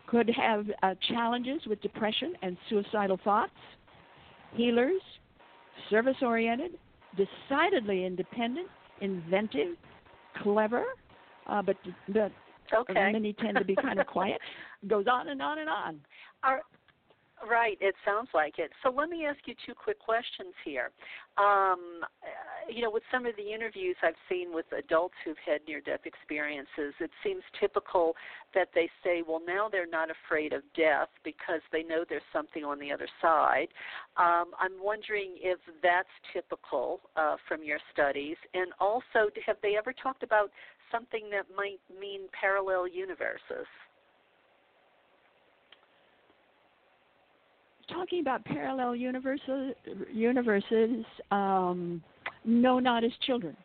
Could have uh, challenges with depression and suicidal thoughts. Healers, service oriented, decidedly independent, inventive, clever, uh, but but okay. many tend to be kind of quiet. Goes on and on and on. Are Right, it sounds like it. So let me ask you two quick questions here. Um, uh, you know, with some of the interviews I've seen with adults who've had near death experiences, it seems typical that they say, well, now they're not afraid of death because they know there's something on the other side. Um, I'm wondering if that's typical uh, from your studies. And also, have they ever talked about something that might mean parallel universes? Talking about parallel universes, universes um, no, not as children.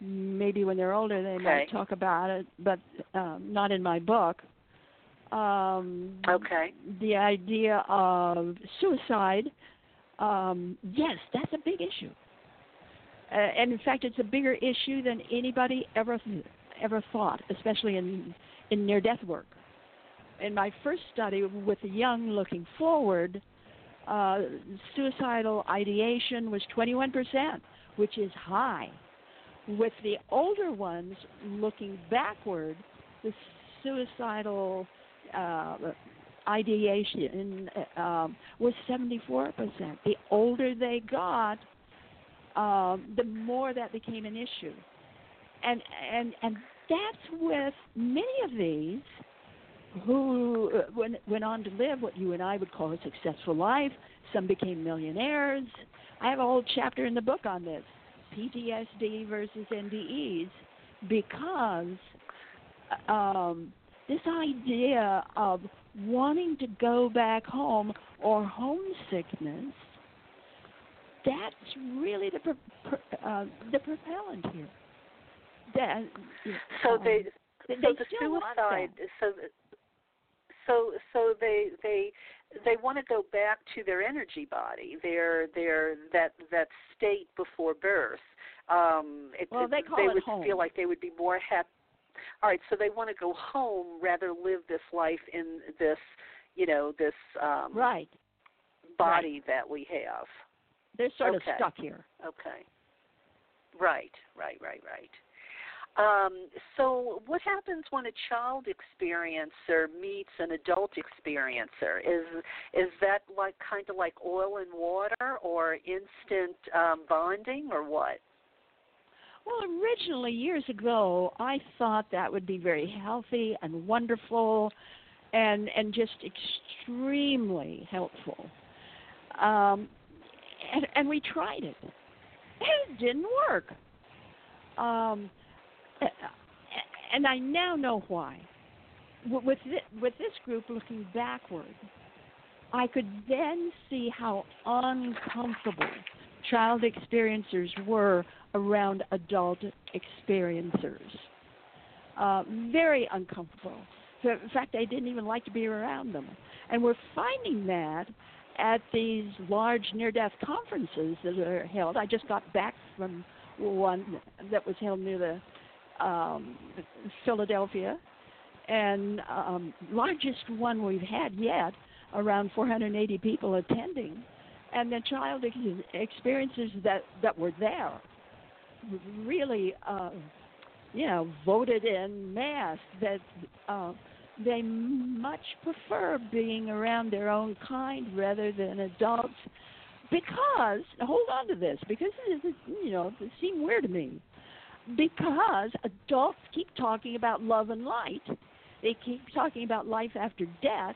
Maybe when they're older they okay. might talk about it, but um, not in my book. Um, okay. The idea of suicide, um, yes, that's a big issue. Uh, and in fact, it's a bigger issue than anybody ever ever thought, especially in in near death work in my first study with the young looking forward, uh, suicidal ideation was 21%, which is high. With the older ones looking backward, the suicidal uh, ideation uh, was 74%. The older they got, um, the more that became an issue. And, and, and that's with many of these who went, went on to live what you and I would call a successful life. Some became millionaires. I have a whole chapter in the book on this PTSD versus NDEs because um, this idea of wanting to go back home or homesickness that's really the uh, the propellant here. That, so um, they, they so the suicide so so so they they they want to go back to their energy body, their their that that state before birth. Um, it, well, they call they it would home. feel like they would be more happy. All right, so they want to go home rather live this life in this, you know, this um, right body right. that we have. They're sort okay. of stuck here. Okay. Right, right, right, right. Um, so, what happens when a child experiencer meets an adult experiencer? Is is that like kind of like oil and water, or instant um, bonding, or what? Well, originally years ago, I thought that would be very healthy and wonderful, and and just extremely helpful. Um, and, and we tried it. It didn't work. Um, and I now know why. With this, with this group looking backward, I could then see how uncomfortable child experiencers were around adult experiencers. Uh, very uncomfortable. In fact, I didn't even like to be around them. And we're finding that at these large near death conferences that are held. I just got back from one that was held near the um, Philadelphia, and um, largest one we've had yet, around 480 people attending, and the child ex- experiences that that were there really, uh, you know, voted in mass that. Uh, they much prefer being around their own kind rather than adults. Because hold on to this because it, you know it seemed weird to me because adults keep talking about love and light. They keep talking about life after death,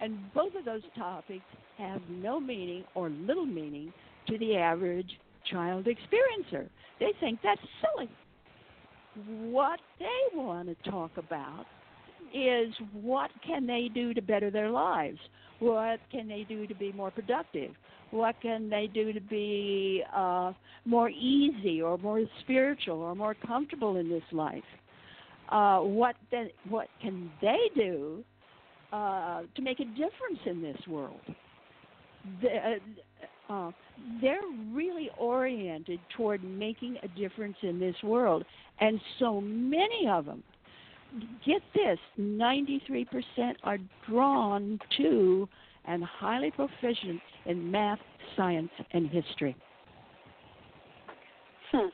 and both of those topics have no meaning or little meaning to the average child experiencer. They think that's silly. What they want to talk about is what can they do to better their lives? What can they do to be more productive? What can they do to be uh, more easy or more spiritual or more comfortable in this life? Uh, what then, what can they do uh, to make a difference in this world? The, uh, they're really oriented toward making a difference in this world, and so many of them get this 93% are drawn to and highly proficient in math, science, and history. Hmm.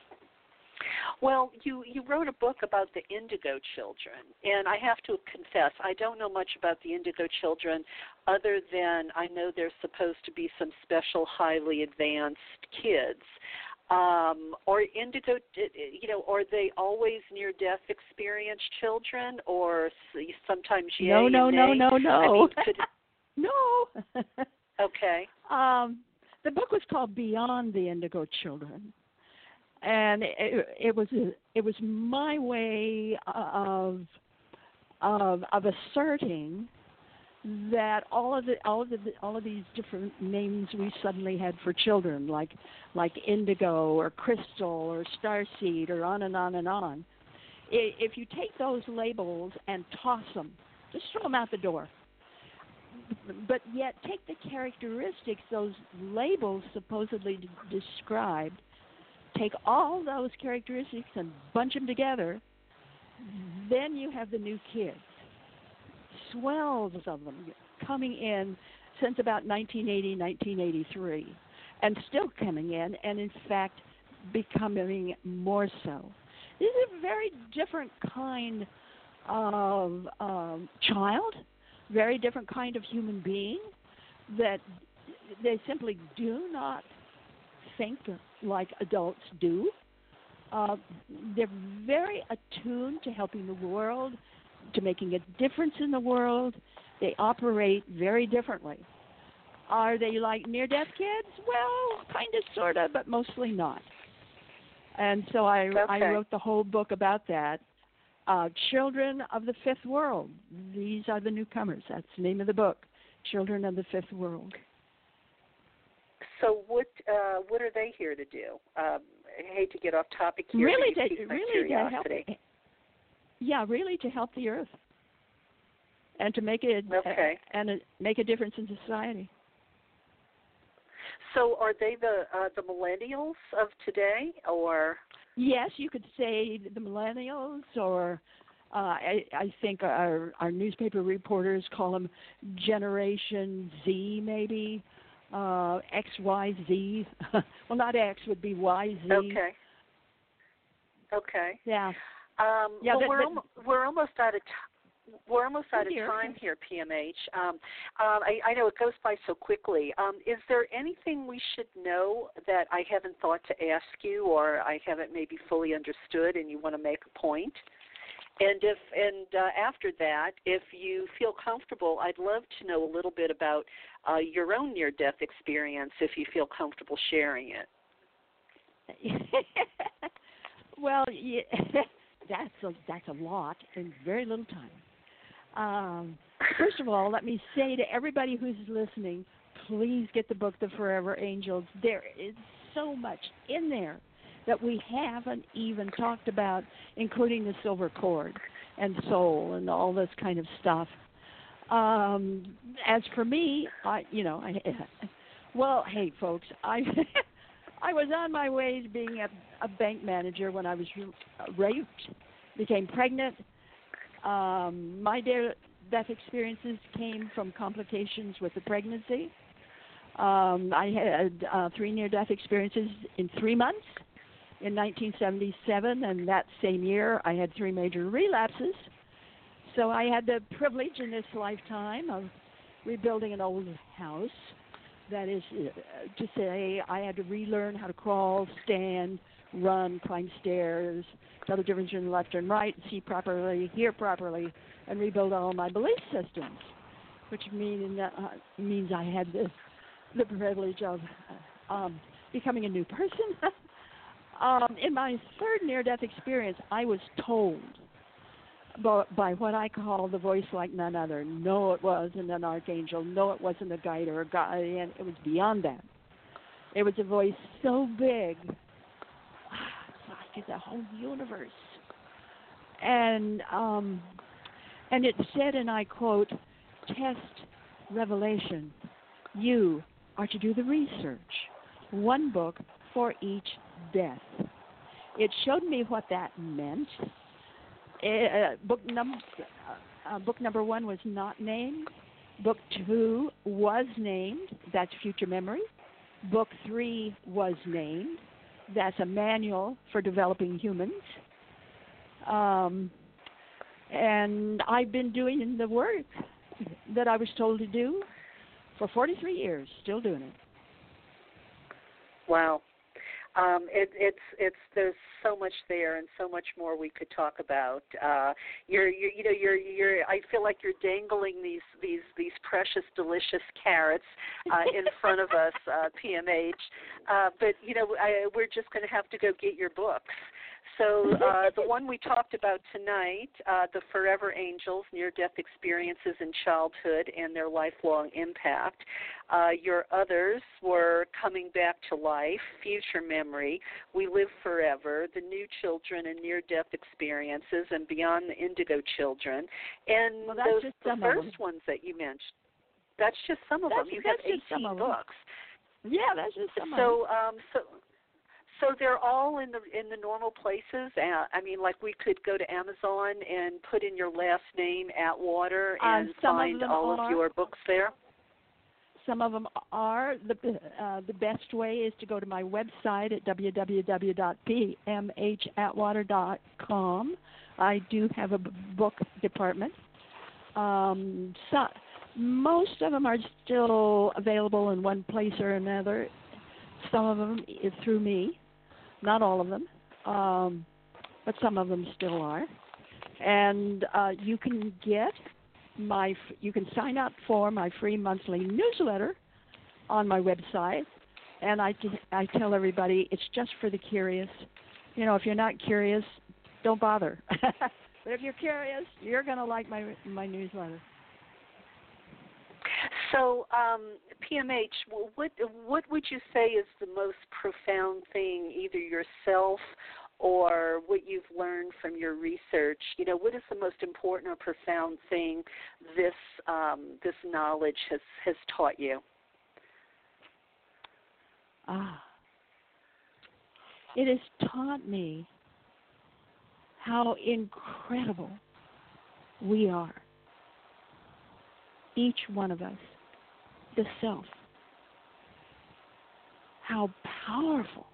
Well, you you wrote a book about the Indigo Children, and I have to confess I don't know much about the Indigo Children, other than I know they're supposed to be some special, highly advanced kids. Um, or indigo, you know, are they always near-death experienced children, or sometimes yay no, no, no, no, no, I mean, could, no. okay. Um, the book was called Beyond the Indigo Children, and it, it was it was my way of of of asserting that all of the all of the all of these different names we suddenly had for children like like indigo or crystal or starseed or on and on and on. If you take those labels and toss them just throw them out the door but yet take the characteristics those labels supposedly described take all those characteristics and bunch them together, then you have the new kids. Swells of them coming in since about 1980, 1983, and still coming in, and in fact, becoming more so. This is a very different kind of um, child, very different kind of human being that they simply do not think like adults do. Uh, they're very attuned to helping the world, to making a difference in the world. They operate very differently. Are they like near death kids? Well, kind of, sort of, but mostly not. And so I, okay. I wrote the whole book about that. Uh, Children of the Fifth World. These are the newcomers. That's the name of the book. Children of the Fifth World. So what uh, what are they here to do? Um, I hate to get off topic here. Really, to, really to help. Yeah, really to help the earth and to make it okay. uh, and a, make a difference in society. So, are they the uh, the millennials of today, or? Yes, you could say the millennials, or uh, I, I think our our newspaper reporters call them Generation Z, maybe uh, X, Y, Z. well, not X would be Y, Z. Okay. Okay. Yeah. Um, yeah, well, we're we're almost out of time. We're almost out of time here, PMH. Um, um, I, I know it goes by so quickly. Um, is there anything we should know that I haven't thought to ask you, or I haven't maybe fully understood, and you want to make a point? And if and uh, after that, if you feel comfortable, I'd love to know a little bit about uh, your own near-death experience, if you feel comfortable sharing it. well, yeah, that's a that's a lot in very little time. Um, first of all, let me say to everybody who's listening, please get the book, The Forever Angels. There is so much in there that we haven't even talked about, including the silver cord and soul and all this kind of stuff. Um, as for me, I, you know, I, well, hey, folks, I, I was on my way to being a, a bank manager when I was raped, became pregnant. Um, my near death experiences came from complications with the pregnancy. Um, I had uh, three near-death experiences in three months in 1977, and that same year I had three major relapses. So I had the privilege in this lifetime of rebuilding an old house. That is uh, to say, I had to relearn how to crawl, stand, run, climb stairs, tell the difference between left and right, see properly, hear properly, and rebuild all my belief systems, which mean, uh, means I had the, the privilege of uh, um, becoming a new person. um, in my third near-death experience, I was told by, by what I call the voice like none other. No, it wasn't an archangel. No, it wasn't a guide or a guardian. It was beyond that. It was a voice so big, like the whole universe. And um, and it said, and I quote, "Test revelation. You are to do the research. One book for each death." It showed me what that meant uh, book number uh, book number one was not named. Book two was named. That's Future Memory. Book three was named. That's a manual for developing humans. Um, and I've been doing the work that I was told to do for 43 years, still doing it. Wow. Um, it, it's it's there's so much there and so much more we could talk about. Uh, you're, you're you know you're you're I feel like you're dangling these these these precious delicious carrots uh, in front of us, uh, PMH. Uh, but you know I, we're just going to have to go get your books. So uh, the one we talked about tonight, uh, the Forever Angels: Near-Death Experiences in Childhood and Their Lifelong Impact. Uh, your others were Coming Back to Life, Future Memory, We Live Forever, The New Children and Near-Death Experiences, and Beyond the Indigo Children. And well, those the first ones that you mentioned. That's just some of that's, them. You have 18 books. Yeah, that's just some so, um, so so they're all in the in the normal places. Uh, I mean, like we could go to Amazon and put in your last name Atwater and um, find of all are. of your books there. Some of them are. The uh, the best way is to go to my website at www.pmhatwater.com. I do have a book department. Um, so, most of them are still available in one place or another. Some of them is through me not all of them, um, but some of them still are. And uh, you can get my, you can sign up for my free monthly newsletter on my website. And I, I tell everybody it's just for the curious. You know, if you're not curious, don't bother. but if you're curious, you're going to like my my newsletter. So, um, PMH, what what would you say is the most profound thing, either yourself or what you've learned from your research? You know, what is the most important or profound thing this um, this knowledge has has taught you? Ah, it has taught me how incredible we are, each one of us the self. How powerful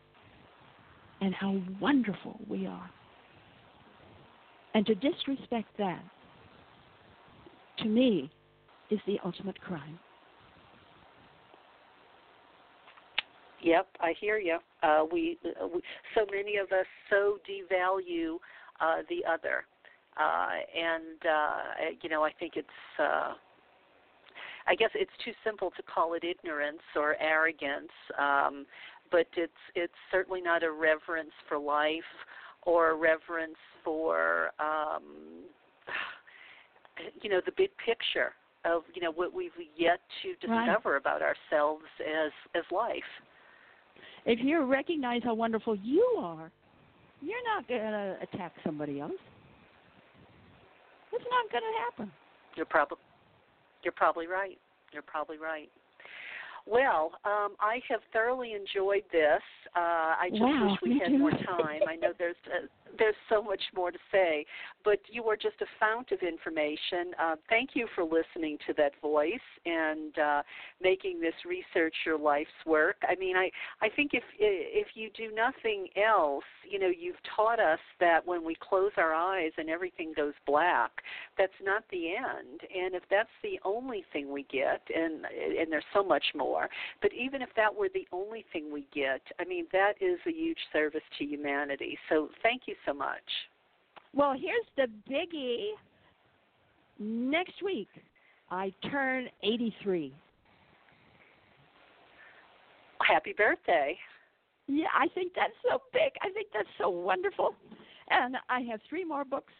and how wonderful we are. And to disrespect that, to me, is the ultimate crime. Yep, I hear you. Uh, we, uh, we, so many of us so devalue uh, the other, uh, and uh, you know, I think it's uh, I guess it's too simple to call it ignorance or arrogance, um, but it's it's certainly not a reverence for life or a reverence for um, you know the big picture of you know what we've yet to discover right. about ourselves as as life. If you recognize how wonderful you are, you're not going to attack somebody else. It's not going to happen. You're probably you're probably right. You're probably right. Well, um, I have thoroughly enjoyed this. Uh, I just wow, wish we had more time. I know there's uh, there's so much more to say, but you are just a fount of information. Uh, thank you for listening to that voice and uh, making this research your life's work. I mean, I I think if if you do nothing else, you know, you've taught us that when we close our eyes and everything goes black, that's not the end. And if that's the only thing we get, and and there's so much more, but even if that were the only thing we get, I mean, that is a huge service to humanity. So thank you so much. Well, here's the biggie. Next week, I turn 83. Happy birthday. Yeah, I think that's so big. I think that's so wonderful. And I have three more books.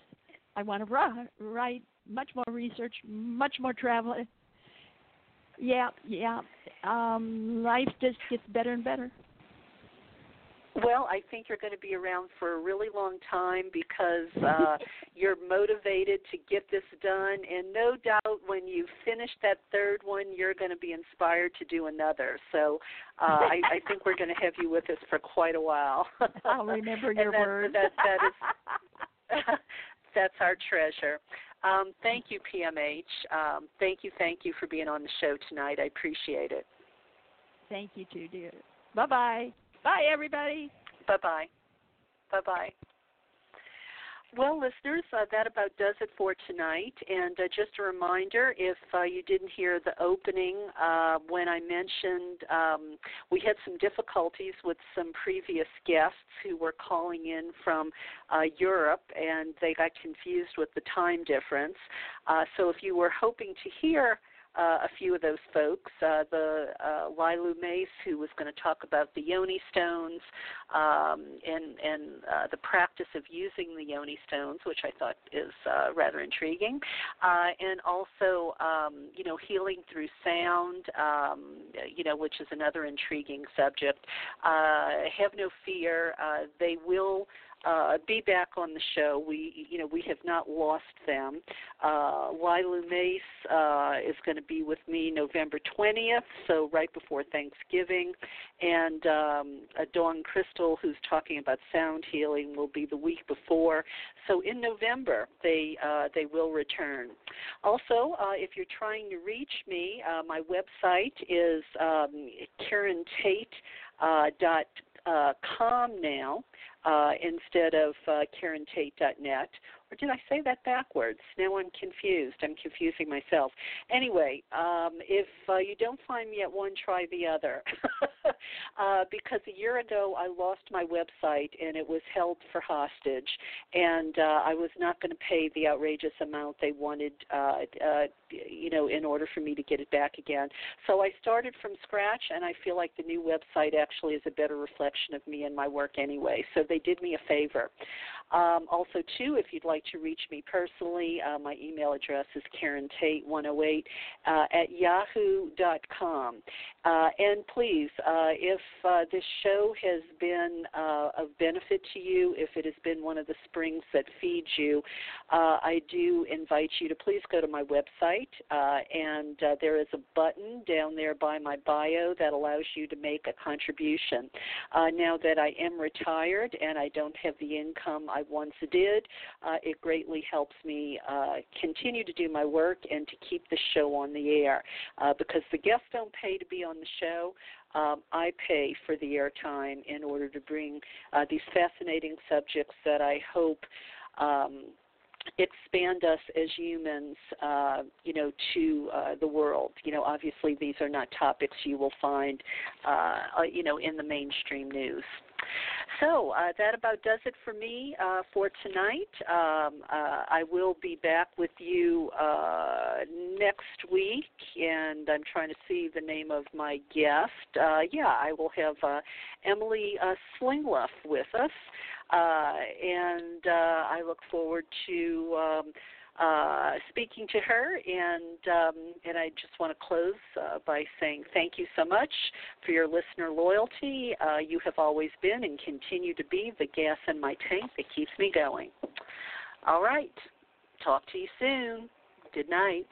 I want to write much more research, much more travel. Yeah, yeah. Um, life just gets better and better. Well, I think you're going to be around for a really long time because uh, you're motivated to get this done, and no doubt when you finish that third one, you're going to be inspired to do another. So uh, I, I think we're going to have you with us for quite a while. I'll remember your that, words. That, that is, that's our treasure. Um, thank you, PMH. Um, thank you, thank you for being on the show tonight. I appreciate it. Thank you too, dear. Bye bye. Bye, everybody. Bye bye. Bye bye. Well, listeners, uh, that about does it for tonight. And uh, just a reminder if uh, you didn't hear the opening uh, when I mentioned um, we had some difficulties with some previous guests who were calling in from uh, Europe and they got confused with the time difference. Uh, so if you were hoping to hear uh, a few of those folks. Uh, the uh, Lilu Mace, who was going to talk about the yoni stones um, and and uh, the practice of using the yoni stones, which I thought is uh, rather intriguing, uh, and also um, you know healing through sound, um, you know, which is another intriguing subject. Uh, have no fear; uh, they will uh, be back on the show. We, you know, we have not lost them. Uh, Lilu Mace uh, is going to be with me November 20th, so right before Thanksgiving, and um, Dawn Crystal, who's talking about sound healing, will be the week before. So in November, they uh, they will return. Also, uh, if you're trying to reach me, uh, my website is um, Karen Tate. Uh, dot uh, com now uh, instead of uh, KarenTate.net. Or did I say that backwards? Now I'm confused. I'm confusing myself. Anyway, um, if uh, you don't find me at one, try the other. uh, because a year ago I lost my website and it was held for hostage, and uh, I was not going to pay the outrageous amount they wanted, uh, uh, you know, in order for me to get it back again. So I started from scratch, and I feel like the new website actually is a better reflection of me and my work anyway. So they did me a favor. Um, also, too, if you'd like to reach me personally, uh, my email address is karentate108 uh, at yahoo.com. Uh, and please, uh, if uh, this show has been uh, of benefit to you, if it has been one of the springs that feeds you, I do invite you to please go to my website, and there is a button down there by my bio that allows you to make a contribution. now that I am retired and I don't have the income I once did. Uh, it greatly helps me uh, continue to do my work and to keep the show on the air uh, because the guests don't pay to be on the show. Um, I pay for the airtime in order to bring uh, these fascinating subjects that I hope. Um, expand us as humans, uh, you know, to uh, the world. You know, obviously these are not topics you will find, uh, uh you know, in the mainstream news. So uh, that about does it for me uh, for tonight. Um, uh, I will be back with you uh, next week, and I'm trying to see the name of my guest. Uh, yeah, I will have uh, Emily Slingluff with us, and I look forward to. Um, uh, speaking to her, and um, and I just want to close uh, by saying thank you so much for your listener loyalty. Uh, you have always been and continue to be the gas in my tank that keeps me going. All right, talk to you soon. Good night.